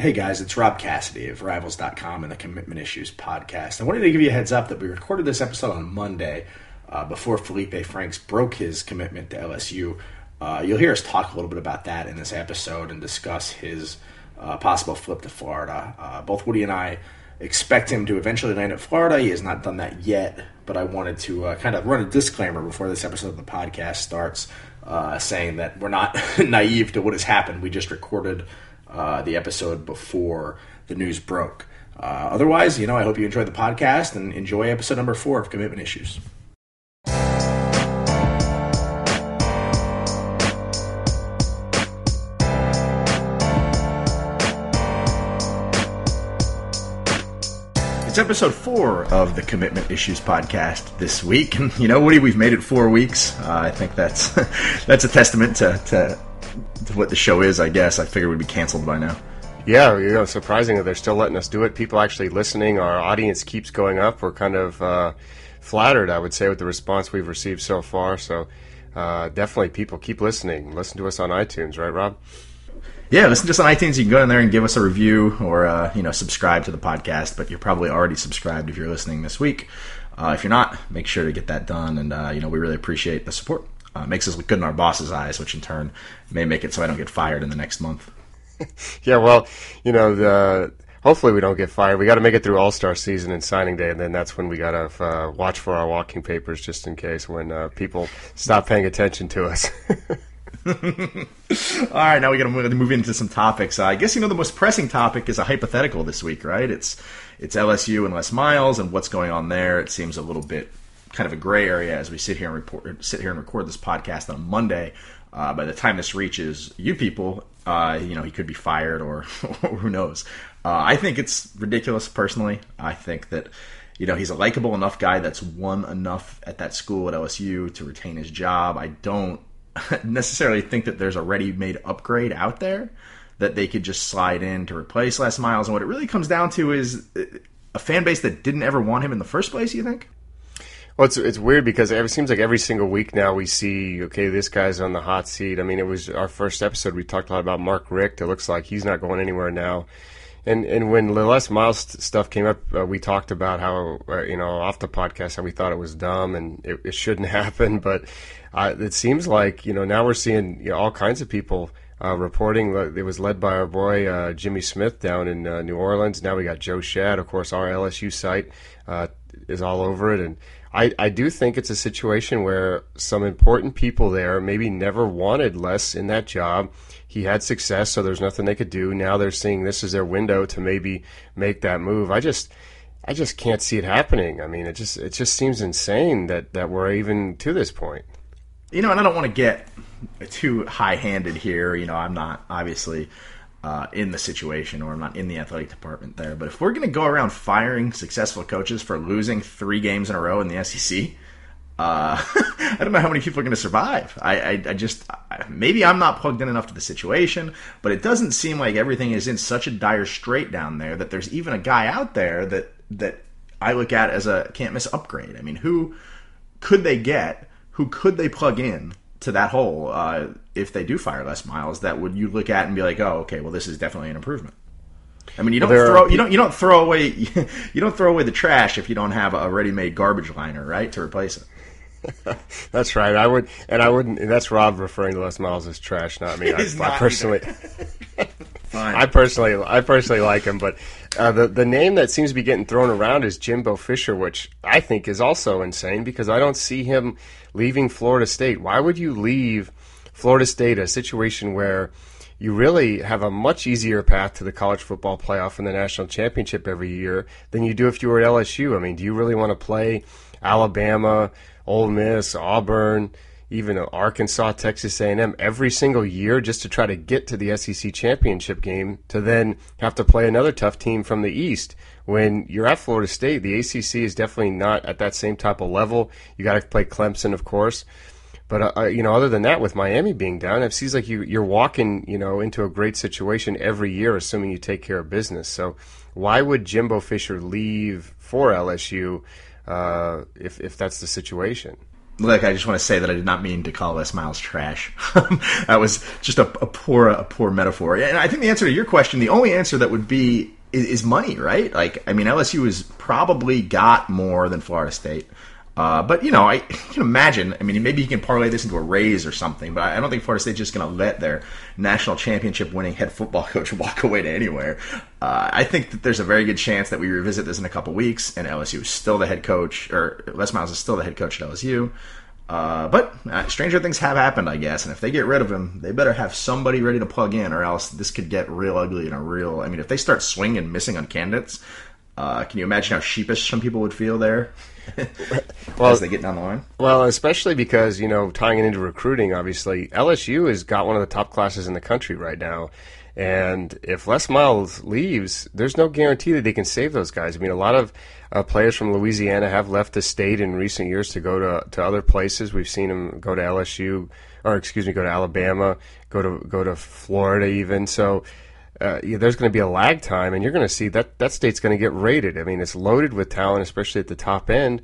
Hey guys, it's Rob Cassidy of Rivals.com and the Commitment Issues podcast. I wanted to give you a heads up that we recorded this episode on Monday uh, before Feleipe Franks broke his commitment to LSU. Uh, you'll hear us talk a little bit about that in this episode and discuss his uh, possible flip to Florida. Uh, both Woody and I expect him to eventually land at Florida. He has not done that yet, but I wanted to uh, kind of run a disclaimer before this episode of the podcast starts, uh, saying that we're not naive to what has happened. We just recorded uh, the episode before the news broke. Uh, otherwise, you know, I hope you enjoy the podcast and enjoy episode number four of Commitment Issues. It's episode four of the Commitment Issues podcast this week, and you know, Woody, we've made it four weeks. Uh, I think that's that's a testament to to what the show is, I guess. I figured we'd be canceled by now. Yeah, you know, surprising that they're still letting us do it. People actually listening. Our audience keeps going up. We're kind of uh, flattered, I would say, with the response we've received so far. So uh, definitely, people keep listening. Listen to us on iTunes, right, Rob? Yeah, listen to us on iTunes. You can go in there and give us a review or uh, you know subscribe to the podcast. But you're probably already subscribed if you're listening this week. Uh, if you're not, make sure to get that done. And uh, you know we really appreciate the support uh, makes us look good in our boss's eyes, which in turn may make it so I don't get fired in the next month. yeah, well, you know, the, hopefully we don't get fired. We got to make it through All Star season and signing day, and then that's when we got to uh, watch for our walking papers just in case when uh, people stop paying attention to us. All right, now we got to move into some topics. Uh, I guess you know the most pressing topic is a hypothetical this week, right? It's it's LSU and Les Miles and what's going on there. It seems a little bit kind of a gray area as we sit here and report, sit here and record this podcast on Monday. Uh, by the time this reaches you people, uh, you know he could be fired or, or who knows. Uh, I think it's ridiculous personally. I think that you know he's a likable enough guy that's won enough at that school at LSU to retain his job. I don't necessarily think that there's a ready-made upgrade out there that they could just slide in to replace Les Miles. And what it really comes down to is uh, a fan base that didn't ever want him in the first place. You think? Well, it's it's weird because it seems like every single week now we see okay, this guy's on the hot seat. I mean, it was our first episode. We talked a lot about Mark Richt. It looks like he's not going anywhere now. And and when the Les Miles stuff came up, uh, we talked about how uh, you know off the podcast how we thought it was dumb and it, it shouldn't happen. But uh, it seems like you know now we're seeing you know, all kinds of people uh, reporting. It was led by our boy uh, Jimmy Smith down in uh, New Orleans. Now we got Joe Schad, of course. Our LSU site uh, is all over it, and I, I do think it's a situation where some important people there maybe never wanted Les in that job. He had success, so there's nothing they could do. Now they're seeing this as their window to maybe make that move. I just I just can't see it happening. I mean, it just it just seems insane that that we're even to this point. You know, and I don't want to get too high-handed here. You know, I'm not obviously uh, in the situation or I'm not in the athletic department there. But if we're going to go around firing successful coaches for losing three games in a row in the SEC, uh, I don't know how many people are going to survive. I, I, I just maybe I'm not plugged in enough to the situation, but it doesn't seem like everything is in such a dire strait down there that there's even a guy out there that that I look at as a can't miss upgrade. I mean, who could they get? Who could they plug in to that hole uh, if they do fire Les Miles that would you look at and be like, oh, okay, well, this is definitely an improvement. I mean, you don't throw you don't you don't throw away you don't throw away the trash if you don't have a ready-made garbage liner, right, to replace it. that's right. I would, and I wouldn't. And that's Rob referring to Les Miles as trash, not me. I, I, personally, I personally, I personally like him, but uh, the the name that seems to be getting thrown around is Jimbo Fisher, which I think is also insane because I don't see him leaving Florida State. Why would you leave Florida State, a situation where you really have a much easier path to the college football playoff and the national championship every year than you do if you were at LSU? I mean, do you really want to play Alabama, Ole Miss, Auburn, even Arkansas, Texas A&M every single year just to try to get to the SEC championship game to then have to play another tough team from the East? when you're at Florida State, the ACC is definitely not at that same type of level. You got to play Clemson, of course. But uh, you know, other than that, with Miami being down, it seems like you you're walking, you know, into a great situation every year, assuming you take care of business. So, why would Jimbo Fisher leave for LSU uh, if if that's the situation? Look, I just want to say that I did not mean to call Les Miles trash. that was just a, a, poor, a poor metaphor. And I think the answer to your question, the only answer that would be is, is money, right? Like, I mean, LSU has probably got more than Florida State. Uh, but you know, I can imagine. I mean, maybe you can parlay this into a raise or something. But I don't think Florida State's just going to let their national championship winning head football coach walk away to anywhere. Uh, I think that there's a very good chance that we revisit this in a couple weeks, and LSU is still the head coach, or Les Miles is still the head coach at LSU. Uh, but uh, stranger things have happened, I guess. And if they get rid of him, they better have somebody ready to plug in, or else this could get real ugly and a real. I mean, if they start swinging and missing on candidates, uh, can you imagine how sheepish some people would feel there? well, as they get down the line. Well, especially because you know tying it into recruiting, obviously LSU has got one of the top classes in the country right now. And if Les Miles leaves, there's no guarantee that they can save those guys. I mean, a lot of uh, players from Louisiana have left the state in recent years to go to to other places. We've seen them go to LSU, or excuse me, go to Alabama, go to go to Florida, even. So uh, yeah, there's going to be a lag time, and you're going to see that that state's going to get rated. I mean, it's loaded with talent, especially at the top end.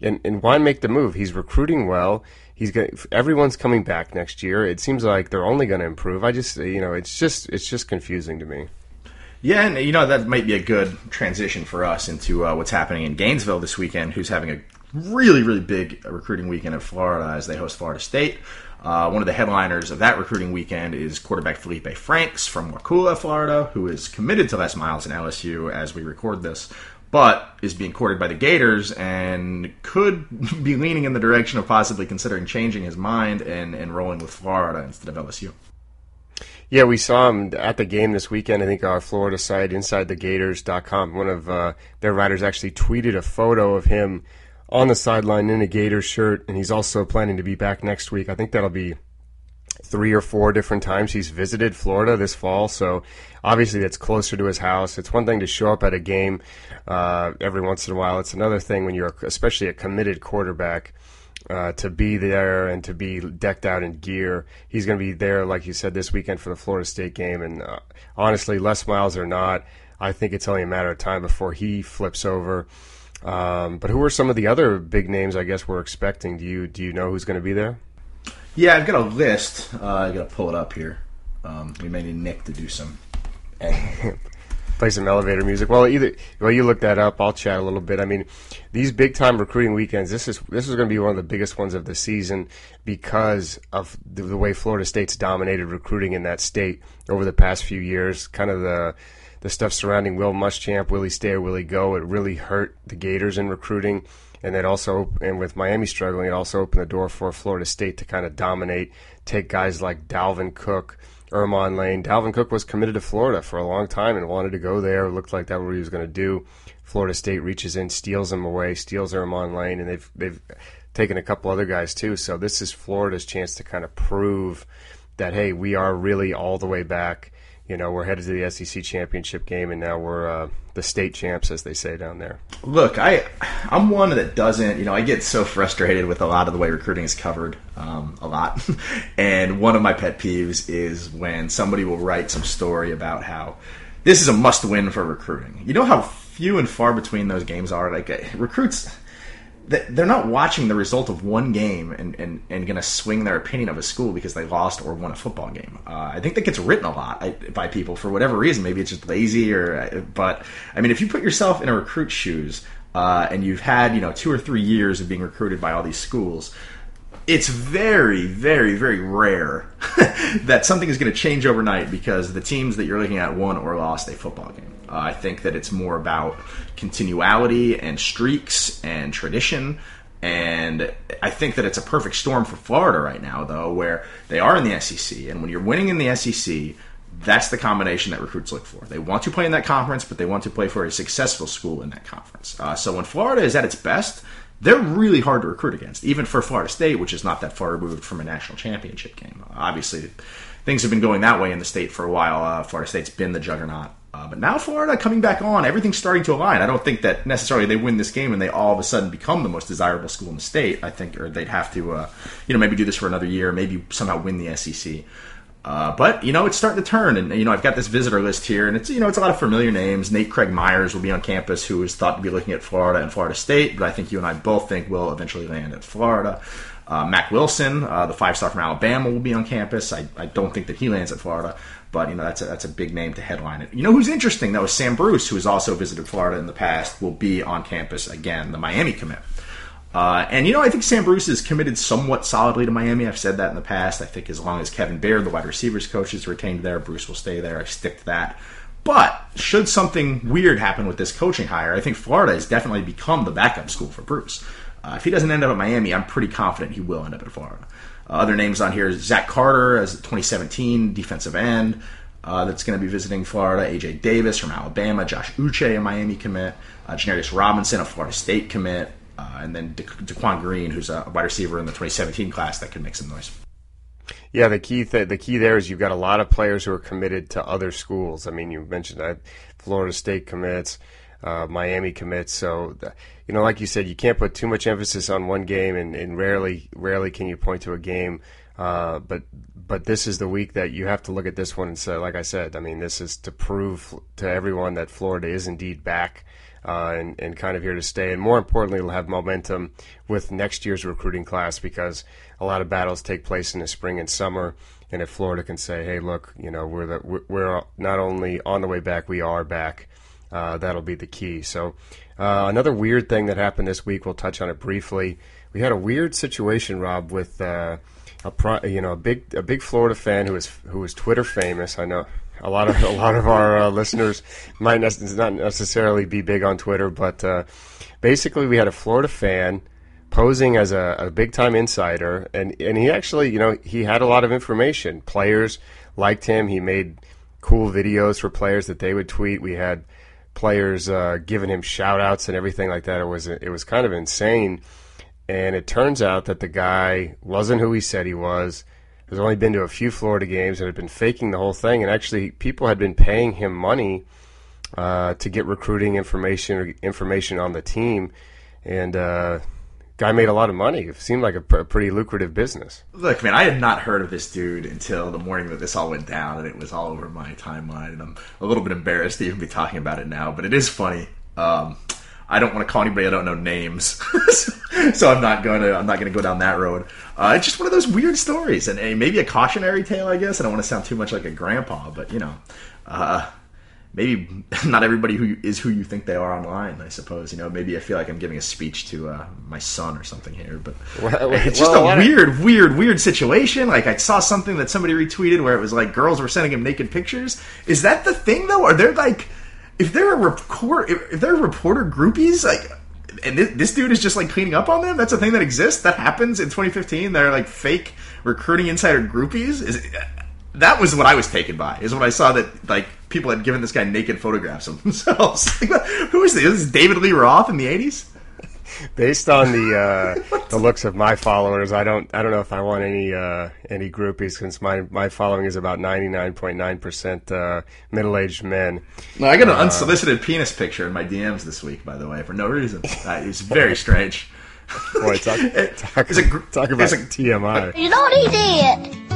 And, and why make the move? He's recruiting well. He's. Everyone's coming back next year. It seems like they're only going to improve. I just, you know, it's just it's just confusing to me. Yeah, and you know that might be a good transition for us into uh, what's happening in Gainesville this weekend. Who's having a really really big recruiting weekend in Florida as they host Florida State. Uh, one of the headliners of that recruiting weekend is quarterback Feleipe Franks from Wakulla, Florida, who is committed to Les Miles and LSU as we record this, but is being courted by the Gators and could be leaning in the direction of possibly considering changing his mind and enrolling with Florida instead of LSU. Yeah, we saw him at the game this weekend. I think our Florida site, InsideTheGators.com, one of uh, their writers actually tweeted a photo of him on the sideline in a Gators shirt, and he's also planning to be back next week. I think that'll be three or four different times he's visited Florida this fall. So obviously that's closer to his house. It's one thing to show up at a game uh, every once in a while. It's another thing when you're especially a committed quarterback. Uh, to be there and to be decked out in gear. He's going to be there, like you said, this weekend for the Florida State game. And uh, honestly, Les Miles or not, I think it's only a matter of time before he flips over um, but who are some of the other big names? I guess we're expecting. Do you do you know who's going to be there? Yeah, I've got a list. Uh, I got to pull it up here. Um, we may need Nick to do some. Play some elevator music. Well, either well, you look that up. I'll chat a little bit. I mean, these big time recruiting weekends. This is this is going to be one of the biggest ones of the season because of the, the way Florida State's dominated recruiting in that state over the past few years. Kind of the the stuff surrounding Will Muschamp, Willie stay or Willie go, it really hurt the Gators in recruiting. And then also, and with Miami struggling, it also opened the door for Florida State to kind of dominate, take guys like Dalvin Cook, Ermon Lane. Dalvin Cook was committed to Florida for a long time and wanted to go there. It looked like that was what he was going to do. Florida State reaches in, steals him away, steals Ermon Lane, and they've they've taken a couple other guys too. So this is Florida's chance to kind of prove that hey, we are really all the way back you know, we're headed to the SEC championship game, and now we're uh, the state champs, as they say down there. Look, I, I'm one that doesn't, you know, I get so frustrated with a lot of the way recruiting is covered, um, a lot. and one of my pet peeves is when somebody will write some story about how this is a must-win for recruiting. You know how few and far between those games are. Like uh, recruits they're not watching the result of one game and, and, and going to swing their opinion of a school because they lost or won a football game. Uh, I think that gets written a lot by people for whatever reason. Maybe it's just lazy or, uh, but I mean, if you put yourself in a recruit's shoes uh, and you've had, you know, two or three years of being recruited by all these schools, it's very, very, very rare that something is going to change overnight because the teams that you're looking at won or lost a football game. Uh, I think that it's more about continuality and streaks and tradition. And I think that it's a perfect storm for Florida right now, though, where they are in the SEC. And when you're winning in the SEC, that's the combination that recruits look for. They want to play in that conference, but they want to play for a successful school in that conference. Uh, so when Florida is at its best, they're really hard to recruit against, even for Florida State, which is not that far removed from a national championship game. Obviously, things have been going that way in the state for a while. Uh, Florida State's been the juggernaut. Uh, but now Florida coming back on, everything's starting to align. I don't think that necessarily they win this game and they all of a sudden become the most desirable school in the state. I think, or they'd have to, uh, you know, maybe do this for another year, maybe somehow win the SEC. Uh, but you know, it's starting to turn, and you know, I've got this visitor list here, and it's you know, it's a lot of familiar names. Nate Craig Myers will be on campus, who is thought to be looking at Florida and Florida State, but I think you and I both think will eventually land at Florida. Uh, Mack Wilson, uh, the five star from Alabama, will be on campus. I, I don't think that he lands at Florida, but you know that's a, that's a big name to headline it. You know who's interesting though is Sam Bruce, who has also visited Florida in the past, will be on campus again, the Miami commit. Uh, and you know, I think Sam Bruce is committed somewhat solidly to Miami. I've said that in the past. I think as long as Kevin Beard, the wide receivers coach, is retained there, Bruce will stay there. I stick to that. But should something weird happen with this coaching hire, I think Florida has definitely become the backup school for Bruce. Uh, if he doesn't end up at Miami, I'm pretty confident he will end up at Florida. Uh, other names on here is Zach Carter as 2017 defensive end. Uh, that's going to be visiting Florida. AJ Davis from Alabama, Josh Uche, a Miami commit, uh, Janarius Robinson, a Florida State commit, uh, and then De- Daquan Green, who's a wide receiver in the 2017 class that could make some noise. Yeah, the key th- the key there is you've got a lot of players who are committed to other schools. I mean, you mentioned that Florida State commits, uh, Miami commits. So, you know, like you said, you can't put too much emphasis on one game, and, and rarely rarely can you point to a game. Uh, but but this is the week that you have to look at this one and say, like I said, I mean, this is to prove to everyone that Florida is indeed back. Uh, and, and kind of here to stay. And more importantly, it'll have momentum with next year's recruiting class because a lot of battles take place in the spring and summer. And if Florida can say, "Hey, look, you know, we're the, we're not only on the way back, we are back," uh, that'll be the key. So, uh, another weird thing that happened this week, we'll touch on it briefly. We had a weird situation, Rob, with uh, a pro, you know a big a big Florida fan who was who was Twitter famous. I know a lot of a lot of our uh, listeners might not necessarily be big on Twitter, but uh, basically, we had a Florida fan posing as a, a big time insider, and and he actually, you know, he had a lot of information. Players liked him. He made cool videos for players that they would tweet. We had players uh, giving him shout outs and everything like that. It was it was kind of insane. And it turns out that the guy wasn't who he said he was. Has only been to a few Florida games and had been faking the whole thing. And actually, people had been paying him money uh, to get recruiting information or information on the team. And uh, guy made a lot of money. It seemed like a, pr- pretty lucrative business. Look, man, I had not heard of this dude until the morning that this all went down, and it was all over my timeline. And I'm a little bit embarrassed to even be talking about it now, but it is funny. Um, I don't want to call anybody I don't know names, so I'm not going to. I'm not going to go down that road. Uh, it's just one of those weird stories, and, maybe a cautionary tale, I guess. I don't want to sound too much like a grandpa, but you know, uh, maybe not everybody who is who you think they are online. I suppose you know. Maybe I feel like I'm giving a speech to uh, my son or something here, but well, it's just well, a weird, weird, weird situation. Like I saw something that somebody retweeted where it was like girls were sending him naked pictures. Is that the thing though? Are there like if they're if, if they're reporter groupies, like. And this, this dude is just like cleaning up on them. That's a thing that exists. That happens in 2015. They're like fake recruiting insider groupies. Is that was what I was taken by. Is when I saw that like people had given this guy naked photographs of themselves. Who is this? Is this David Lee Roth in the eighties? Based on the uh, the looks of my followers, I don't I don't know if I want any uh, any groupies since my my following is about ninety nine point nine percent uh, middle aged men. No, I got an uh, unsolicited penis picture in my DMs this week, by the way, for no reason. Uh, it's very strange. Boy, talk, talk, a, talk about a, TMI. You know what he did?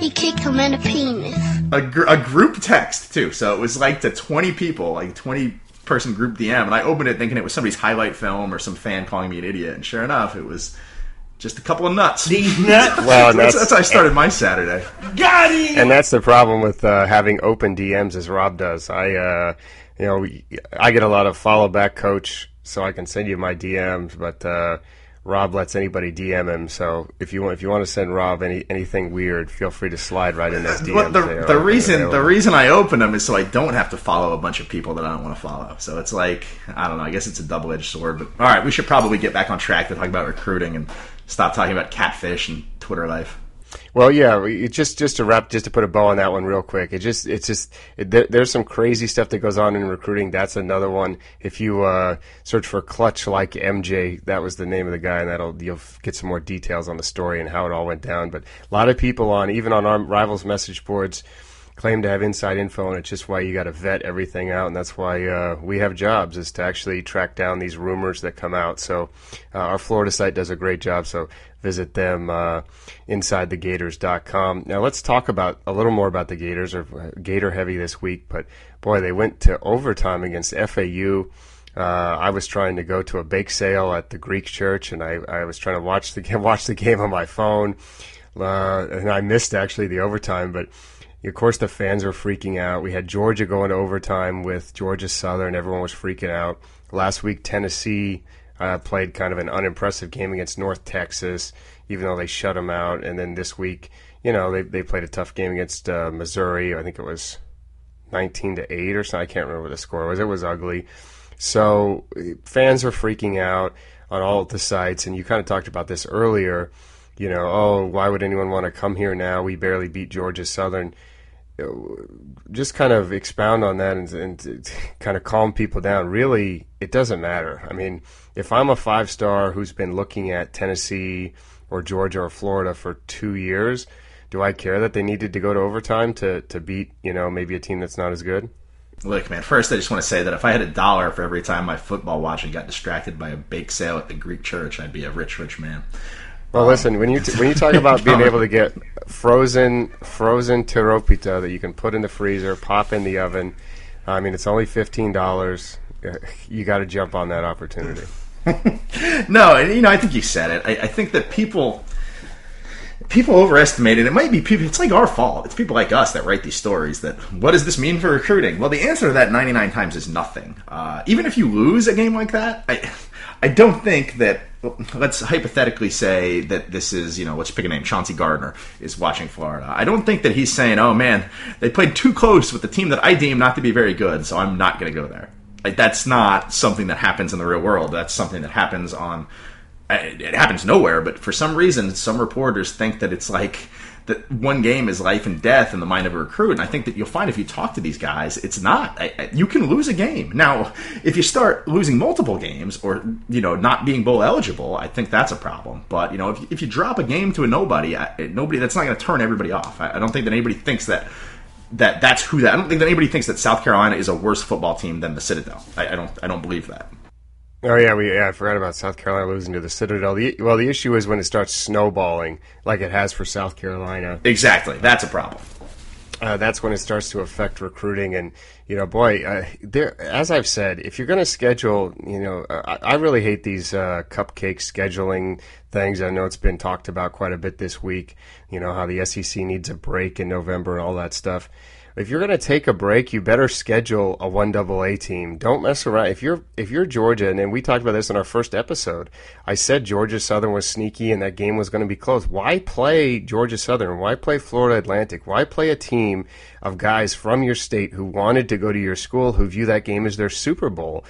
He kicked him in the penis a, gr- a group text too. So it was like to 20 people, like 20 person group DM, and I opened it thinking it was somebody's highlight film or some fan calling me an idiot, and sure enough, it was just a couple of nuts. These nuts. well, that's, that's, how I started my Saturday. Got it. And that's the problem with uh, having open DMs, as Rob does. I, uh, you know, I get a lot of follow back coach, so I can send you my DMs, but. Uh, Rob lets anybody DM him. So if you want, if you want to send Rob any anything weird, feel free to slide right in those DMs. Well, the, the reason the reason I open them is so I don't have to follow a bunch of people that I don't want to follow. So it's like I don't know. I guess it's a double edged sword. But all right, we should probably get back on track to talk about recruiting and stop talking about catfish and Twitter life. Well, yeah, just just to wrap, just to put a bow on that one real quick. It just it's just it, there, there's some crazy stuff that goes on in recruiting. That's another one. If you uh, search for Clutch like MJ, that was the name of the guy, and that'll you'll get some more details on the story and how it all went down. But a lot of people on even on our rivals message boards claim to have inside info, and it's just why you got to vet everything out, and that's why uh, we have jobs is to actually track down these rumors that come out. So uh, our Florida site does a great job. So visit them uh, insidethegators.com. Now let's talk about a little more about the Gators. Or uh, Gator heavy this week, but boy, they went to overtime against FAU. Uh, I was trying to go to a bake sale at the Greek church, and I, I was trying to watch the watch the game on my phone, uh, and I missed actually the overtime. But of course, the fans were freaking out. We had Georgia going to overtime with Georgia Southern. Everyone was freaking out. Last week, Tennessee uh, played kind of an unimpressive game against North Texas, even though they shut them out. And then this week, you know, they they played a tough game against uh, Missouri. I think it was 19 to 8 or something. I can't remember what the score was. It was ugly. So fans are freaking out on all the sites, and you kind of talked about this earlier. You know, oh, why would anyone want to come here now? We barely beat Georgia Southern. Just kind of expound on that and, and kind of calm people down. Really, it doesn't matter. I mean, if I'm a five star who's been looking at Tennessee or Georgia or Florida for two years, do I care that they needed to go to overtime to, to beat, you know, maybe a team that's not as good? Look, man, first I just want to say that if I had a dollar for every time my football watching got distracted by a bake sale at the Greek church, I'd be a rich, rich man. Well, listen, when you t- when you talk about being able to get frozen frozen tiropita that you can put in the freezer, pop in the oven, I mean, it's only fifteen dollars. You got to jump on that opportunity. no, you know, I think you said it. I, I think that people people overestimate it. It might be people. It's like our fault. It's people like us that write these stories. That what does this mean for recruiting? Well, the answer to that 99 times is nothing. Uh, even if you lose a game like that, I, I don't think that. Let's hypothetically say that this is, you know, let's pick a name. Chauncey Gardner is watching Florida. I don't think that he's saying, "Oh man, they played too close with the team that I deem not to be very good, so I'm not going to go there." Like that's not something that happens in the real world. That's something that happens on it happens nowhere, but for some reason, some reporters think that it's like that one game is life and death in the mind of a recruit. And I think that you'll find if you talk to these guys, it's not. You can lose a game. Now, if you start losing multiple games or, you know, not being bowl eligible, I think that's a problem. But, you know, if, if you drop a game to a nobody, nobody, that's not going to turn everybody off. I, I don't think that anybody thinks that that that's who that. I don't think that anybody thinks that South Carolina is a worse football team than the Citadel. I, I don't. I don't believe that. Oh yeah, we yeah, I forgot about South Carolina losing to the Citadel. The, well, the issue is when it starts snowballing, like it has for South Carolina. Exactly, that's a problem. Uh, that's when it starts to affect recruiting, and you know, boy, uh, there. As I've said, if you're going to schedule, you know, I, I really hate these uh, cupcake scheduling things. I know it's been talked about quite a bit this week. You know how the SEC needs a break in November and all that stuff if you're going to take a break, you better schedule a one double A team. Don't mess around. If you're if you're Georgia, and then we talked about this in our first episode, I said Georgia Southern was sneaky and that game was going to be close. Why play Georgia Southern? Why play Florida Atlantic? Why play a team of guys from your state who wanted to go to your school who view that game as their Super Bowl?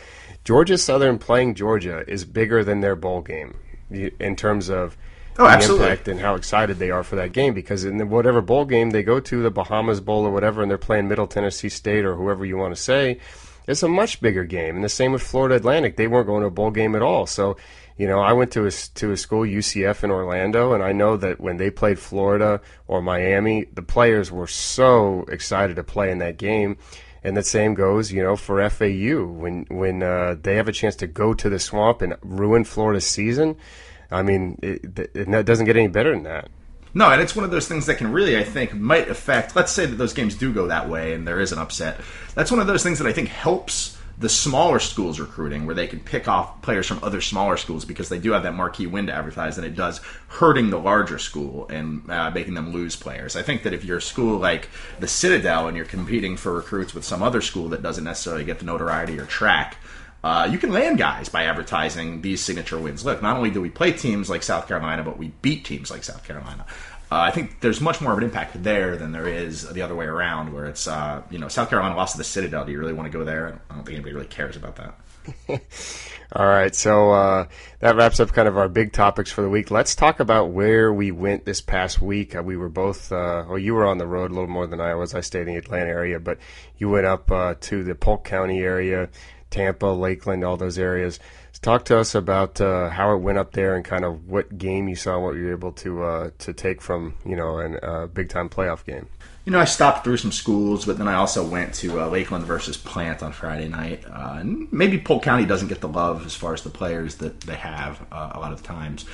Georgia Southern playing Georgia is bigger than their bowl game in terms of oh, absolutely. impact and how excited they are for that game. Because in whatever bowl game they go to, the Bahamas Bowl or whatever, and they're playing Middle Tennessee State or whoever you want to say, it's a much bigger game. And the same with Florida Atlantic; they weren't going to a bowl game at all. So, you know, I went to a to a school UCF in Orlando, and I know that when they played Florida or Miami, the players were so excited to play in that game. And the same goes, you know, for FAU when when uh, they have a chance to go to the swamp and ruin Florida's season I mean, it, it doesn't get any better than that. No, and it's one of those things that can really, I think, might affect. Let's say that those games do go that way, and there is an upset. That's one of those things that I think helps the smaller schools recruiting, where they can pick off players from other smaller schools because they do have that marquee win to advertise, and it does hurting the larger school and uh, making them lose players. I think that if you're a school like the Citadel and you're competing for recruits with some other school that doesn't necessarily get the notoriety or track uh, you can land guys by advertising these signature wins. Look, not only do we play teams like South Carolina, but we beat teams like South Carolina. Uh, I think there's much more of an impact there than there is the other way around, where it's uh, you know South Carolina lost to the Citadel. Do you really want to go there? I don't think anybody really cares about that. All right, so uh, that wraps up kind of our big topics for the week. Let's talk about where we went this past week. Uh, we were both, uh, well, you were on the road a little more than I was. I stayed in the Atlanta area, but you went up uh, to the Polk County area Tampa, Lakeland, all those areas. Talk to us about uh, how it went up there and kind of what game you saw, what you were able to uh, to take from you know a uh, big time playoff game. You know, I stopped through some schools, but then I also went to uh, Lakeland versus Plant on Friday night. Uh, and maybe Polk County doesn't get the love as far as the players that they have uh, a lot of times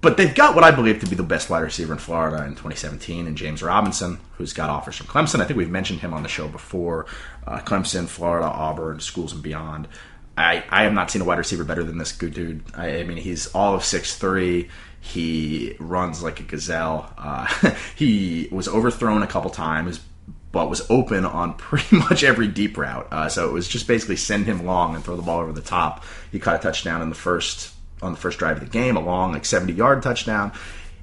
but they've got what I believe to be the best wide receiver in Florida in 2017, and James Robinson, who's got offers from Clemson. I think we've mentioned him on the show before. Uh, Clemson, Florida, Auburn, schools and beyond. I, I have not seen a wide receiver better than this good dude. I, I mean, he's all of six three. He runs like a gazelle. Uh, he was overthrown a couple times, but was open on pretty much every deep route. Uh, so it was just basically send him long and throw the ball over the top. He caught a touchdown in the first on the first drive of the game, a long like seventy yard touchdown.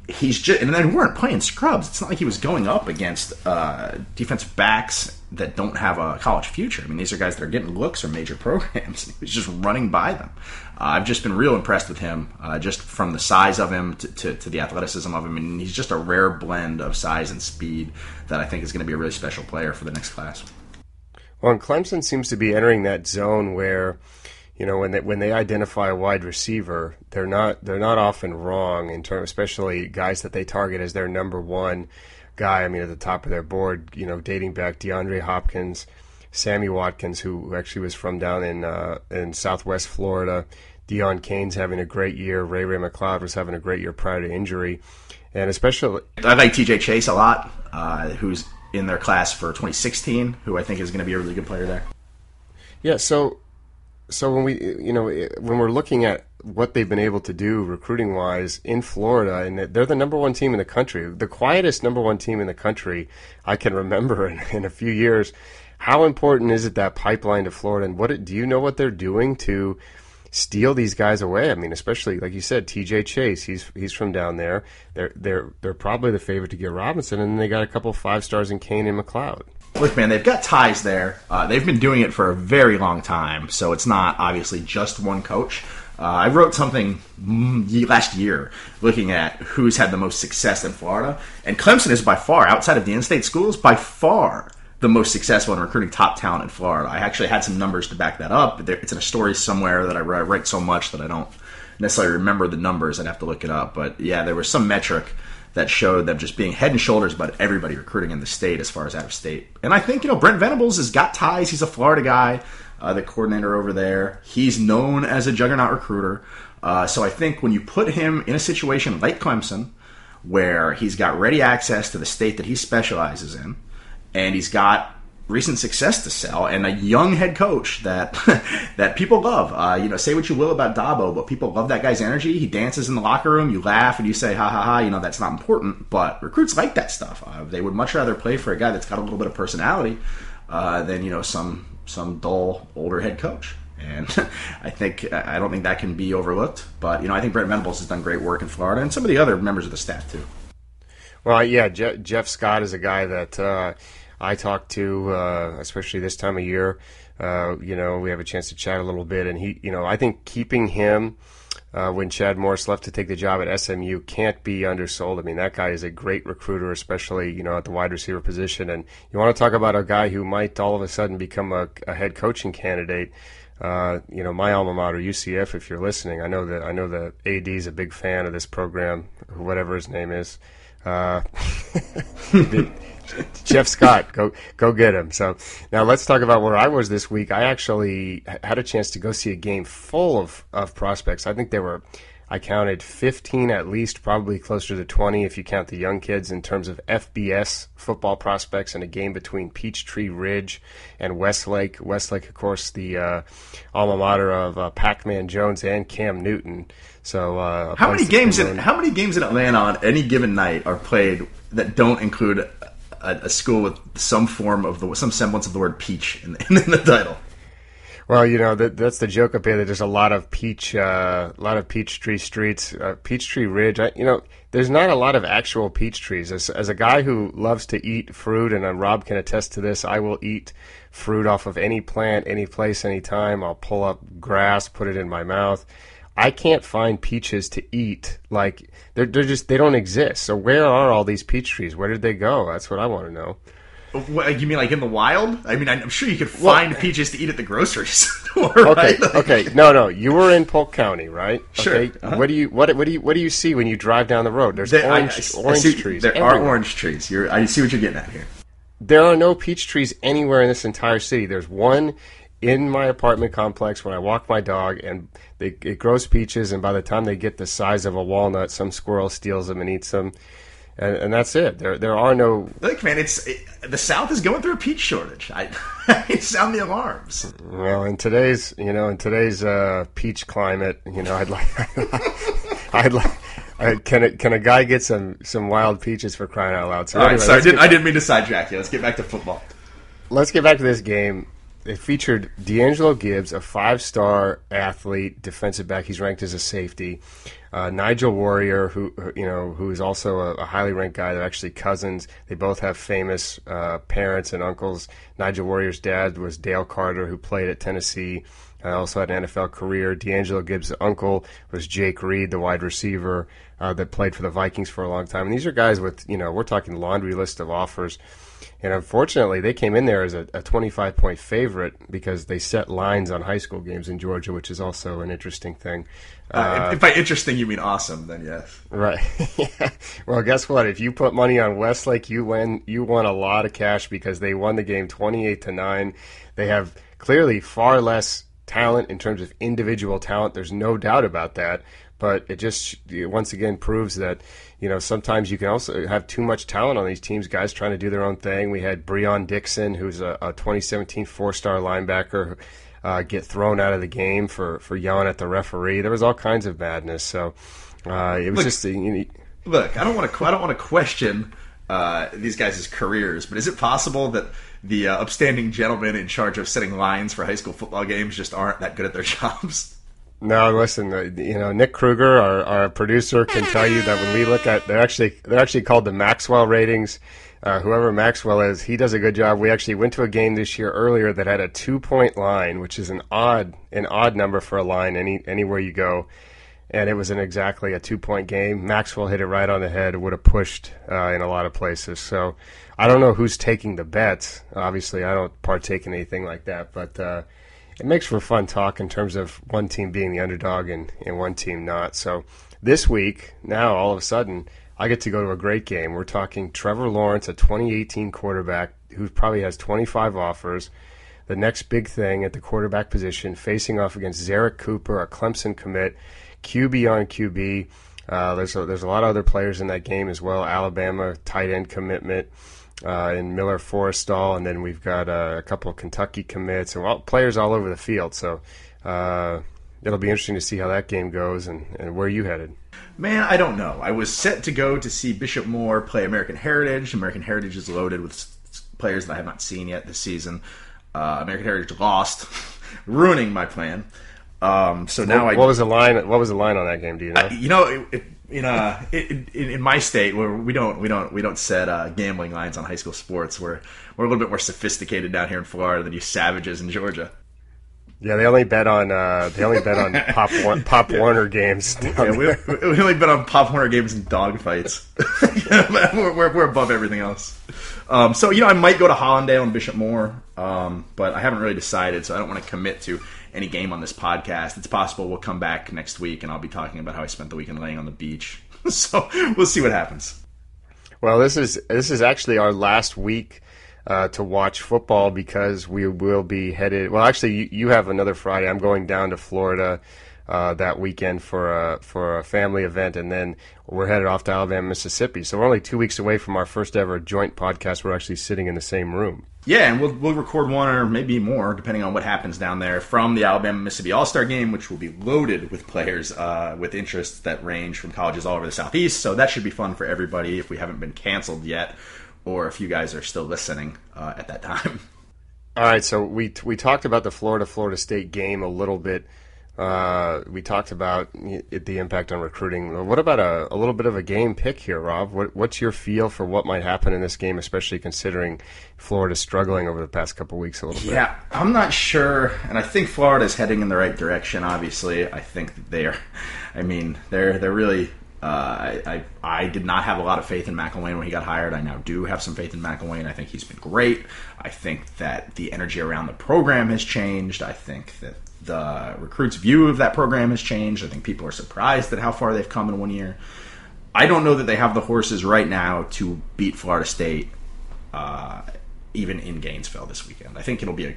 He's just and then we weren't playing scrubs. It's not like he was going up against uh, defensive backs that don't have a college future. I mean, these are guys that are getting looks from major programs. He was just running by them. Uh, I've just been real impressed with him, uh, just from the size of him to, to, to, the athleticism of him, and he's just a rare blend of size and speed that I think is going to be a really special player for the next class. Well, and Clemson seems to be entering that zone where, you know, when they when they identify a wide receiver, they're not they're not often wrong in terms, especially guys that they target as their number one guy. I mean, at the top of their board, you know, dating back DeAndre Hopkins, Sammy Watkins, who actually was from down in uh, in Southwest Florida. Deon Cain's having a great year. Ray Ray McCloud was having a great year prior to injury, and especially I like T.J. Chase a lot, uh, who's in their class for 2016, who I think is going to be a really good player there. Yeah. So, so when we you know when we're looking at what they've been able to do recruiting wise in Florida, and they're the number one team in the country, the quietest number one team in the country I can remember in, in a few years. How important is it that pipeline to Florida, and what do you know what they're doing to steal these guys away? I mean, especially like you said, T.J. Chase, he's he's from down there. They're they're they're probably the favorite to get Robinson, and then they got a couple five stars in Cain and McCloud. Look, man, they've got ties there. Uh, they've been doing it for a very long time, so it's not obviously just one coach. Uh, I wrote something last year looking at who's had the most success in Florida, and Clemson is by far, outside of the in-state schools, by far the most successful in recruiting top talent in Florida. I actually had some numbers to back that up. It's in a story somewhere that I write so much that I don't necessarily remember the numbers. I'd have to look it up. But yeah, there was some metric that showed them just being head and shoulders above everybody recruiting in the state as far as out of state. And I think, you know, Brent Venables has got ties. He's a Florida guy uh, the coordinator over there. He's known as a juggernaut recruiter. Uh, so I think when you put him in a situation like Clemson, where he's got ready access to the state that he specializes in, and he's got recent success to sell, and a young head coach that that people love. Uh, you know, say what you will about Dabo, but people love that guy's energy. He dances in the locker room. You laugh and you say, "Ha ha ha!" You know, that's not important, but recruits like that stuff. Uh, they would much rather play for a guy that's got a little bit of personality uh, than you know some some dull older head coach. And I think I don't think that can be overlooked. But you know, I think Brent Venables has done great work in Florida, and some of the other members of the staff too. Well, yeah, Je- Jeff Scott is a guy that uh, I talk to, uh, especially this time of year. Uh, you know, we have a chance to chat a little bit, and he, you know, I think keeping him uh, when Chad Morris left to take the job at SMU can't be undersold. I mean, that guy is a great recruiter, especially you know at the wide receiver position. And you want to talk about a guy who might all of a sudden become a, a head coaching candidate. Uh, you know, my alma mater, UCF. If you're listening, I know that I know that AD is a big fan of this program, whatever his name is. Uh, Jeff Scott, go go get him. So now let's talk about where I was this week. I actually had a chance to go see a game full of, of prospects. I think there were, I counted 15 at least, probably closer to 20 if you count the young kids in terms of FBS football prospects in a game between Peachtree Ridge and Westlake. Westlake, of course, the uh, alma mater of uh, Pac-Man Jones and Cam Newton. So uh, how many games in how many games in Atlanta on any given night are played that don't include a, a, school with some form of the some semblance of the word peach in the, in the title. Well, you know that that's the joke up here. That there's a lot of peach, uh, a lot of peach tree streets, uh, Peachtree Ridge. I, you know, there's not a lot of actual peach trees. As, as a guy who loves to eat fruit, and uh, Rob can attest to this, I will eat fruit off of any plant, any place, any time. I'll pull up grass, put it in my mouth. I can't find peaches to eat. Like they're they're just they don't exist. So where are all these peach trees? Where did they go? That's what I want to know. What, you mean like in the wild? I mean, I'm sure you could find well, peaches to eat at the grocery store. Right? Okay, okay, no, no. You were in Polk County, right? Sure. Okay. Uh-huh. What do you what, what do you what do you see when you drive down the road? There's there, orange I, I, orange I see, trees. There everywhere. are orange trees. You're, I see what you're getting at here. There are no peach trees anywhere in this entire city. There's one in my apartment complex when I walk my dog, and they, it grows peaches. And by the time they get the size of a walnut, some squirrel steals them and eats them. and, and that's it. There there are no. Look, man, it's it, the South is going through a peach shortage. I, I sound the alarms. Well, in today's you know in today's uh, peach climate, you know, I'd like I'd like. Uh, can a, can a guy get some, some wild peaches for crying out loud? So All anyway, right, sorry, I didn't, I didn't mean to sidetrack you. Let's get back to football. Let's get back to this game. It featured D'Angelo Gibbs, a five-star athlete, defensive back. He's ranked as a safety uh, Nigel Warrior, who you know, who is also a, a, highly ranked guy. They're actually cousins. They both have famous uh, parents and uncles. Nigel Warrior's dad was Dale Carter, who played at Tennessee. Uh, also had an NFL career. D'Angelo Gibbs' uncle was Jake Reed, the wide receiver uh, that played for the Vikings for a long time. And these are guys with, you know, we're talking laundry list of offers. And unfortunately, they came in there as a, a 25 point favorite because they set lines on high school games in Georgia, which is also an interesting thing. Uh, if by interesting you mean awesome, then yes. Right. yeah. Well, guess what? If you put money on Westlake, you win. You won a lot of cash because they won the game 28 to nine. They have clearly far less talent in terms of individual talent. There's no doubt about that. But it just once again proves that you know, sometimes you can also have too much talent on these teams, guys trying to do their own thing. We had Breon Dixon, who's a, a 2017 four star linebacker, uh, get thrown out of the game for, for yelling at the referee. There was all kinds of madness. So uh, it was look, just. You know, look, I don't want to. I don't want to question uh, these guys' careers, but is it possible that the uh, upstanding gentlemen in charge of setting lines for high school football games just aren't that good at their jobs? No, listen. Uh, you know, Nick Kruger, our, our producer, can tell you that when we look at they're actually they're actually called the Maxwell ratings. Uh, whoever Maxwell is, he does a good job. We actually went to a game this year earlier that had a two point line, which is an odd an odd number for a line any anywhere you go, and it was an exactly a two point game. Maxwell hit it right on the head. Would have pushed uh, in a lot of places. So I don't know who's taking the bets. Obviously, I don't partake in anything like that, but. Uh, it makes for fun talk in terms of one team being the underdog and, and one team not. So this week, now all of a sudden, I get to go to a great game. We're talking Trevor Lawrence, a 2018 quarterback who probably has 25 offers. The next big thing at the quarterback position, facing off against Zerrick Cooper, a Clemson commit, QB on QB. Uh, there's a, there's a lot of other players in that game as well. Alabama tight end commitment uh, in Miller Forristall, and then we've got uh, a couple of Kentucky commits and all, players all over the field. So uh, it'll be interesting to see how that game goes and, and where you headed. Man, I don't know. I was set to go to see Bishop Moore play American Heritage. American Heritage is loaded with players that I have not seen yet this season. Uh, American Heritage lost, ruining my plan. Um, so now what, I. What was the line? What was the line on that game? Do you know? I, you know, it, it, in uh in, in my state where we don't we don't we don't set uh, gambling lines on high school sports. We're we're a little bit more sophisticated down here in Florida than you savages in Georgia. Yeah, they only bet on uh, they only bet on Pop Pop yeah. Warner games. Yeah, we, we, only bet on Pop Warner games and dog fights. we're, we're, we're, above everything else. Um, so you know, I might go to Hallandale and Bishop Moore, um, but I haven't really decided, so I don't want to commit to any game on this podcast. It's possible we'll come back next week and I'll be talking about how I spent the weekend laying on the beach. so we'll see what happens. Well, this is this is actually our last week uh, to watch football because we will be headed. Well, actually, you, you have another Friday. I'm going down to Florida uh, that weekend for a for a family event, and then we're headed off to Alabama, Mississippi. So we're only two weeks away from our first ever joint podcast. We're actually sitting in the same room. Yeah, and we'll we'll record one or maybe more depending on what happens down there from the Alabama Mississippi All Star Game, which will be loaded with players uh, with interests that range from colleges all over the Southeast. So that should be fun for everybody if we haven't been canceled yet, or if you guys are still listening uh, at that time. All right, so we we talked about the Florida Florida State game a little bit uh, we talked about the impact on recruiting. What about a, a, little bit of a game pick here, Rob? What, what's your feel for what might happen in this game, especially considering Florida's struggling over the past couple weeks a little bit? Yeah, I'm not sure, and I think Florida's heading in the right direction. Obviously, I think they are. I mean, they're they're really. Uh, I, I, I did not have a lot of faith in McElwain when he got hired. I now do have some faith in McElwain. I think he's been great. I think that the energy around the program has changed. I think that the recruits' view of that program has changed. I think people are surprised at how far they've come in one year. I don't know that they have the horses right now to beat Florida State, uh, even in Gainesville this weekend. I think it'll be a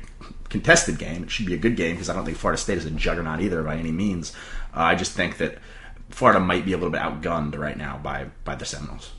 contested game. It should be a good game because I don't think Florida State is a juggernaut either by any means. Uh, I just think that Florida might be a little bit outgunned right now by by the Seminoles.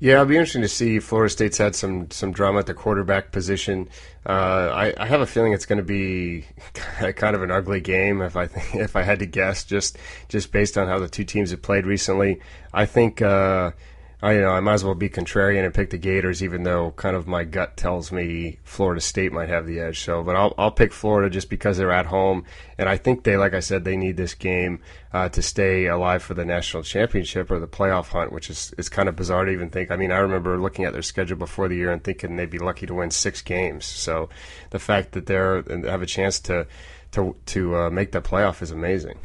Yeah, it'll be interesting to see. Florida State's had some some drama at the quarterback position. Uh, I, I, have a feeling it's going to be kind of an ugly game if I th- if I had to guess, just just based on how the two teams have played recently. I think uh, I you know I might as well be contrarian and pick the Gators, even though kind of my gut tells me Florida State might have the edge. So, but I'll I'll pick Florida just because they're at home, and I think they, like I said, they need this game uh, to stay alive for the national championship or the playoff hunt, which is is kind of bizarre to even think. I mean, I remember looking at their schedule before the year and thinking they'd be lucky to win six games. So, the fact that they're have a chance to to to uh, make that playoff is amazing.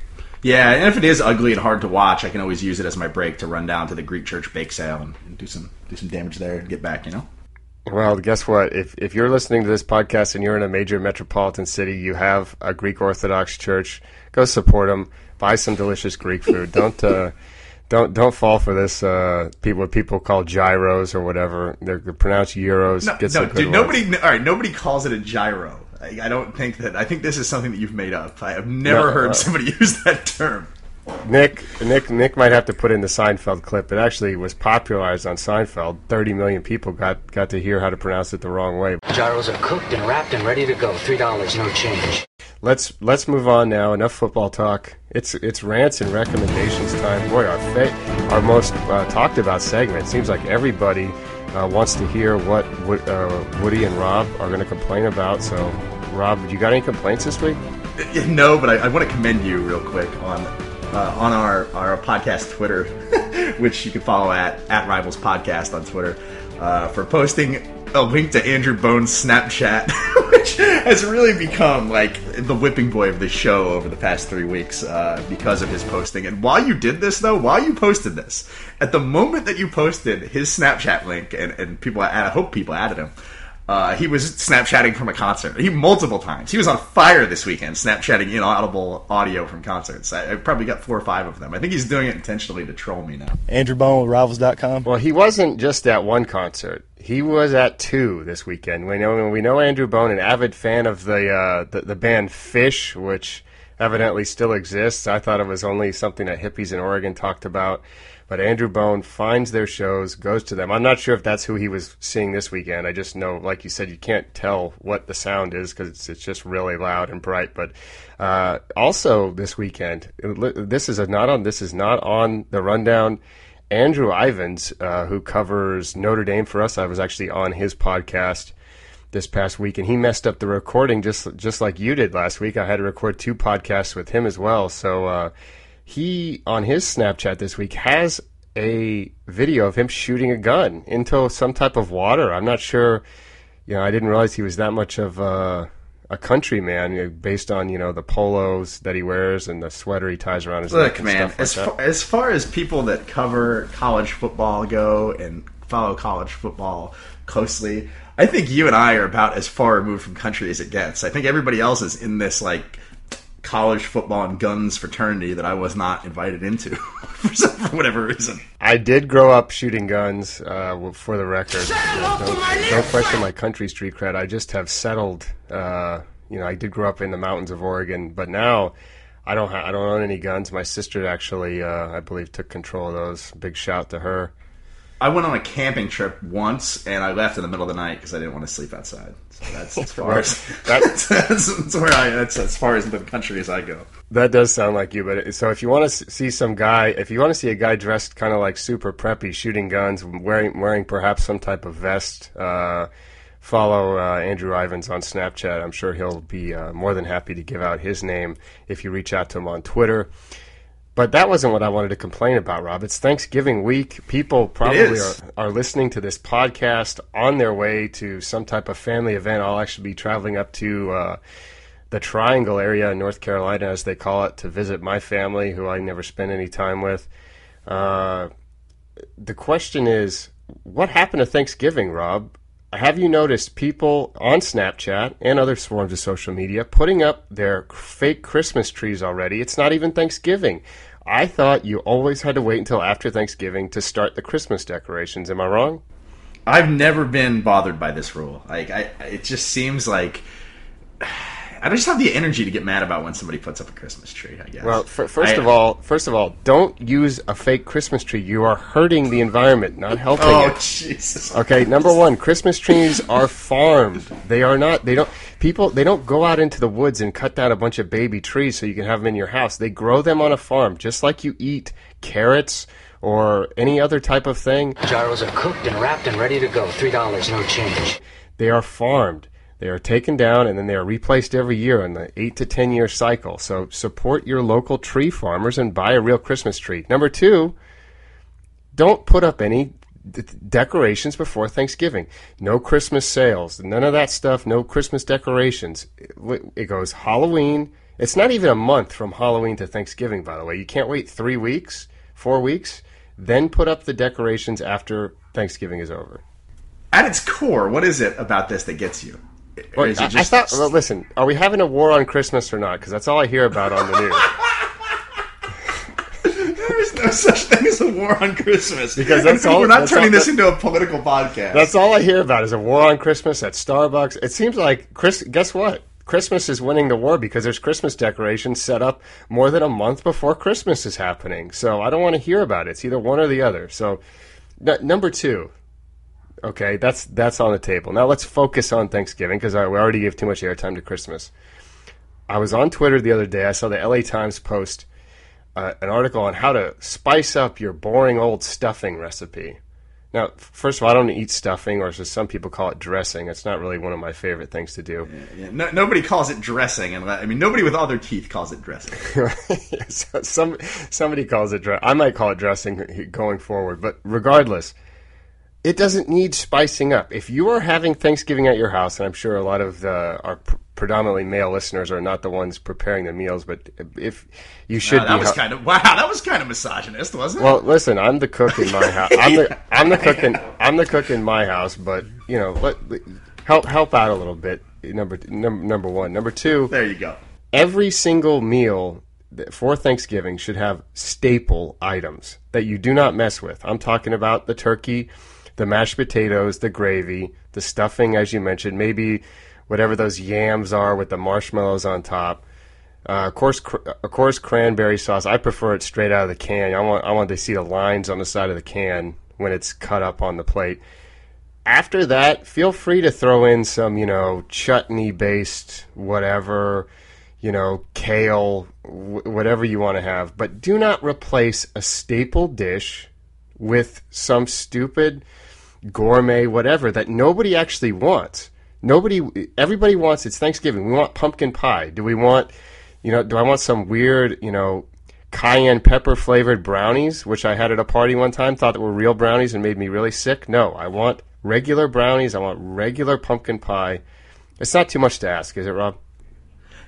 Yeah, and if it is ugly and hard to watch, I can always use it as my break to run down to the Greek Church bake sale and, and do some do some damage there and get back. You know. Well, guess what? If if you're listening to this podcast and you're in a major metropolitan city, you have a Greek Orthodox church. Go support them. Buy some delicious Greek food. Don't uh, don't don't fall for this. Uh, people what people call gyros or whatever. They're, pronounced euros. No, no dude. Nobody. All right. Nobody calls it a gyro. I, don't think that. I think this is something that you've made up. I have never no, heard uh, somebody use that term. Nick, Nick, Nick might have to put in the Seinfeld clip. It actually was popularized on Seinfeld. Thirty million people got got to hear how to pronounce it the wrong way. Gyros are cooked and wrapped and ready to go. Three dollars, no change. Let's let's move on now. Enough football talk. It's it's rants and recommendations time. Boy, our fa- our most uh, talked about segment. Seems like everybody uh, wants to hear what, what uh, Woody and Rob are going to complain about. So Rob, you got any complaints this week? No, but I, I want to commend you real quick on uh, on our, our podcast Twitter, which you can follow at at Rivals Podcast on Twitter, uh, for posting a link to Andrew Bone's Snapchat, which has really become like the whipping boy of the show over the past three weeks uh, because of his posting. And while you did this, though, while you posted this, at the moment that you posted his Snapchat link, and, and people, I hope people added him. Uh, he was Snapchatting from a concert. He multiple times. He was on fire this weekend, Snapchatting inaudible audio from concerts. I, I, probably got four or five of them. I think he's doing it intentionally to troll me now. Andrew Bone with Rivals.com. Well, he wasn't just at one concert. He was at two this weekend. We know we know Andrew Bone, an avid fan of the uh, the, the band Phish, which evidently still exists. I thought it was only something that hippies in Oregon talked about. But Andrew Bone finds their shows, goes to them. I'm not sure if that's who he was seeing this weekend. I just know, like you said, you can't tell what the sound is because it's, it's just really loud and bright. But uh, also this weekend, this is not on. This is not on the rundown. Andrew Ivins, uh, who covers Notre Dame for us, I was actually on his podcast this past week, and he messed up the recording just just like you did last week. I had to record two podcasts with him as well. So uh, he on his Snapchat this week has a video of him shooting a gun into some type of water. I'm not sure. You know, I didn't realize he was that much of a, a countryman based on you know the polos that he wears and the sweater he ties around his Look, neck. man, like as far, as far as people that cover college football go and follow college football closely, I think you and I are about as far removed from country as it gets. I think everybody else is in this like college football and guns fraternity that I was not invited into for, some, for whatever reason. I did grow up shooting guns, uh, for the record. don't, don't question my country street cred. I just have settled. Uh, you know, I did grow up in the mountains of Oregon, but now I don't. Ha- I don't own any guns. My sister actually, uh, I believe, took control of those. Big shout to her. I went on a camping trip once, and I left in the middle of the night because I didn't want to sleep outside. So that's as far as that's, that's, that's, where I. That's as far as the country as I go. That does sound like you. But so if you want to see some guy, if you want to see a guy dressed kind of like super preppy, shooting guns, wearing wearing perhaps some type of vest. Uh, follow uh, Andrew Ivins on Snapchat. I'm sure he'll be uh, more than happy to give out his name if you reach out to him on Twitter. But that wasn't what I wanted to complain about, Rob. It's Thanksgiving week. People probably are, are listening to this podcast on their way to some type of family event. I'll actually be traveling up to uh, the Triangle area in North Carolina, as they call it, to visit my family, who I never spend any time with. Uh, the question is, what happened to Thanksgiving, Rob? Have you noticed people on Snapchat and other forms of social media putting up their fake Christmas trees already? It's not even Thanksgiving. I thought you always had to wait until after Thanksgiving to start the Christmas decorations. Am I wrong? I've never been bothered by this rule. Like, I, it just seems like I just have the energy to get mad about when somebody puts up a Christmas tree. I guess. Well, f- first I, of all, first of all, don't use a fake Christmas tree. You are hurting the environment, not helping oh, it. Jesus. Okay, number one, Christmas trees are farmed. They are not. They don't. People. They don't go out into the woods and cut down a bunch of baby trees so you can have them in your house. They grow them on a farm, just like you eat carrots or any other type of thing. Gyros are cooked and wrapped and ready to go. Three dollars, no change. They are farmed. They are taken down and then they are replaced every year in the eight to ten year cycle. So support your local tree farmers and buy a real Christmas tree. Number two, don't put up any d- decorations before Thanksgiving. No Christmas sales. None of that stuff. No Christmas decorations. It, it goes Halloween. It's not even a month from Halloween to Thanksgiving, by the way. You can't wait three weeks, four weeks, then put up the decorations after Thanksgiving is over. At its core, what is it about this that gets you? Well, I, just... I thought. Well, listen, are we having a war on Christmas or not? Because that's all I hear about on the news. there is no such thing as a war on Christmas. Because that's all. We're not turning all, this into a political podcast. That's all I hear about is a war on Christmas at Starbucks. It seems like Chris. Guess what? Christmas is winning the war because there's Christmas decorations set up more than a month before Christmas is happening. So I don't want to hear about it. It's either one or the other. So n- number two, Okay, that's that's on the table. Now let's focus on Thanksgiving because we already gave too much airtime to Christmas. I was on Twitter the other day. I saw the LA Times post uh, an article on how to spice up your boring old stuffing recipe. Now, first of all, I don't eat stuffing, or as some people call it, dressing. It's not really one of my favorite things to do. Yeah, yeah. No, nobody calls it dressing, and I mean, nobody with other teeth calls it dressing. some somebody calls it. Dre- I might call it dressing going forward, but regardless, it doesn't need spicing up. If you are having Thanksgiving at your house, and I'm sure a lot of the, our pr- predominantly male listeners are not the ones preparing the meals, but if you should, no, that was kind of wow, that was kind of misogynist, wasn't it? Well, listen, I'm the cook in my house. I'm the I'm the cook in I'm the cook in my house, but you know, let, help help out a little bit. Number number number one, number two. There you go. Every single meal for Thanksgiving should have staple items that you do not mess with. I'm talking about the turkey the mashed potatoes, the gravy, the stuffing, as you mentioned, maybe whatever those yams are with the marshmallows on top. Uh, of course, cr- of course, cranberry sauce. I prefer it straight out of the can. I want I want to see the lines on the side of the can when it's cut up on the plate. After that, feel free to throw in some, you know, chutney based whatever, you know, kale, wh- whatever you want to have. But do not replace a staple dish with some stupid gourmet whatever that nobody actually wants. Nobody, everybody wants. It's Thanksgiving. We want pumpkin pie. Do we want, you know, do I want some weird, you know, cayenne pepper flavored brownies, which I had at a party one time, thought that were real brownies and made me really sick? No, I want regular brownies. I want regular pumpkin pie. It's not too much to ask, is it, Rob?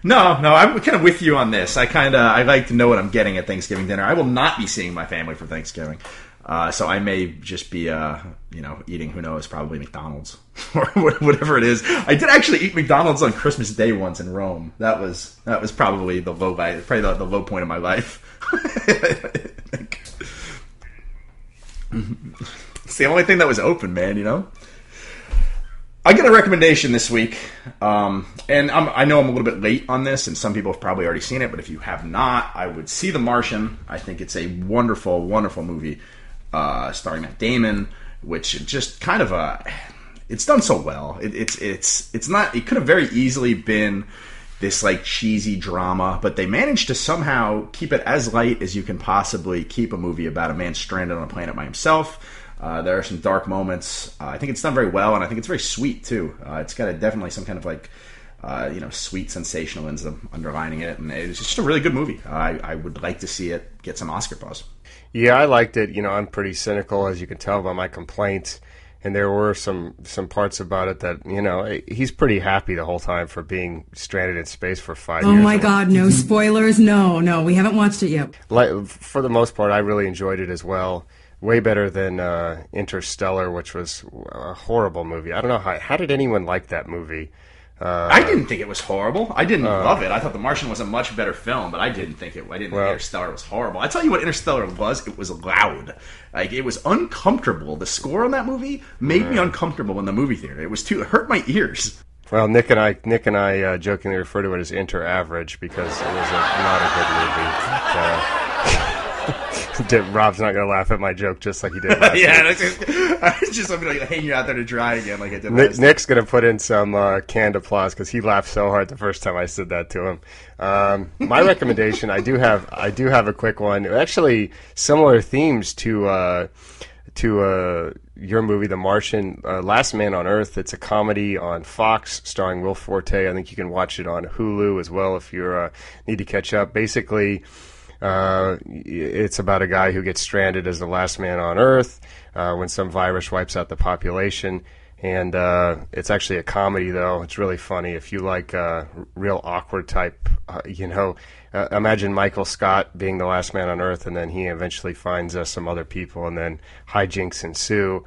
No, no, I'm kind of with you on this. I kind of I like to know what I'm getting at Thanksgiving dinner. I will not be seeing my family for Thanksgiving. Uh, so I may just be, uh, you know, eating who knows, probably McDonald's or whatever it is. I did actually eat McDonald's on Christmas Day once in Rome. That was that was probably the low probably the, the low point of my life. it's the only thing that was open, man. You know. I get a recommendation this week, um, and I'm, i know I'm a little bit late on this, and some people have probably already seen it. But if you have not, I would see The Martian. I think it's a wonderful, wonderful movie uh, starring Matt Damon, which just kind of a it's done so well. It, it's it's it's not. It could have very easily been this like cheesy drama, but they managed to somehow keep it as light as you can possibly keep a movie about a man stranded on a planet by himself. Uh, there are some dark moments. Uh, I think it's done very well, and I think it's very sweet too. Uh, it's got a, definitely some kind of like uh, you know sweet sensationalism underlining it, and it's just a really good movie. I, I would like to see it get some Oscar buzz. Yeah, I liked it. You know, I'm pretty cynical, as you can tell by my complaints. And there were some some parts about it that you know he's pretty happy the whole time for being stranded in space for five oh years. Oh my God! No spoilers. No, no, we haven't watched it yet. Like for the most part, I really enjoyed it as well. Way better than uh, Interstellar, which was a horrible movie. I don't know how how did anyone like that movie. Uh, I didn't think it was horrible. I didn't uh, love it. I thought The Martian was a much better film, but I didn't think it. I didn't well, think Interstellar was horrible. I tell you what, Interstellar was. It was loud. Like it was uncomfortable. The score on that movie made me uncomfortable in the movie theater. It was too. It hurt my ears. Well, Nick and I, Nick and I, uh, jokingly refer to it as inter-average because it was a, not a good movie. Rob's not going to laugh at my joke just like he did. yeah, that's just, I was just going to hang you out there to dry again, like I did. Nick, Nick's going to put in some uh, canned applause because he laughed so hard the first time I said that to him. Um, my recommendation, I do have, I do have a quick one. Actually, similar themes to uh, to uh, your movie, The Martian, uh, Last Man on Earth. It's a comedy on Fox starring Will Forte. I think you can watch it on Hulu as well if you uh, need to catch up. Basically uh, it's about a guy who gets stranded as the last man on Earth uh, when some virus wipes out the population. And uh, it's actually a comedy, though. It's really funny. If you like uh, real awkward type, uh, you know, uh, imagine Michael Scott being the last man on Earth, and then he eventually finds some other people, and then hijinks ensue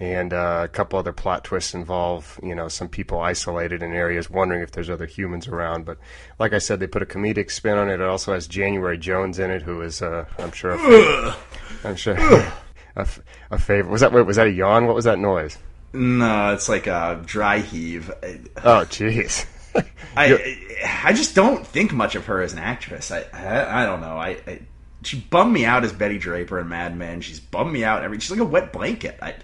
and uh, a couple other plot twists involve you know some people isolated in areas wondering if there's other humans around but like i said they put a comedic spin on it it also has january jones in it who is uh, i'm sure a favorite, i'm sure a, a favorite was that wait, was that a yawn what was that noise no it's like a dry heave oh jeez I I just don't think much of her as an actress. I I, I don't know. I, I, she bummed me out as Betty Draper in Mad Men. She's bummed me out every. She's like a wet blanket. I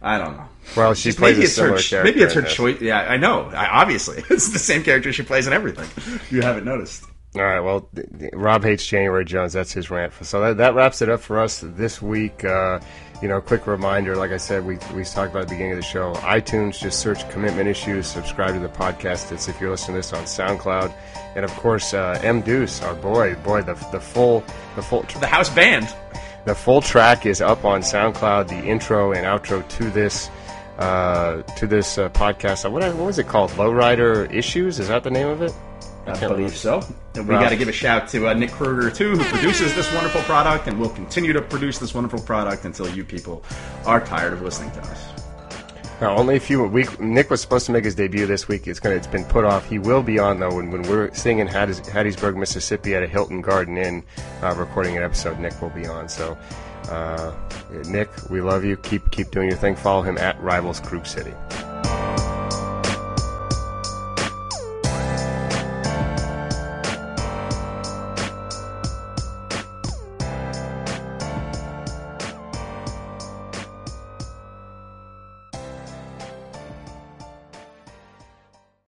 I don't know. Well, she Just plays maybe a similar her, character. Maybe it's her choice. Yeah, I know. I, obviously, it's the same character she plays in everything. You haven't noticed. All right. Well, Rob hates January Jones. That's his rant. So that, that wraps it up for us this week. Uh, you know, quick reminder. Like I said, we we talked about at the beginning of the show. iTunes, just search commitment issues. Subscribe to the podcast. It's if you're listening to this on SoundCloud, and of course, uh, M Deuce, our boy, boy, the the full the full the house band. The full track is up on SoundCloud. The intro and outro to this uh, to this uh, podcast. What, what was it called? Lowrider Issues? Is that the name of it? I, I believe so. And we got to give a shout to uh, Nick Kruger too, who produces this wonderful product, and will continue to produce this wonderful product until you people are tired of listening to us. Now, only a few weeks. Nick was supposed to make his debut this week. It's gonna. It's been put off. He will be on though when, when we're singing in Hattiesburg, Mississippi, at a Hilton Garden Inn, uh, recording an episode. Nick will be on. So, uh, Nick, we love you. Keep keep doing your thing. Follow him at Rivals Krug City.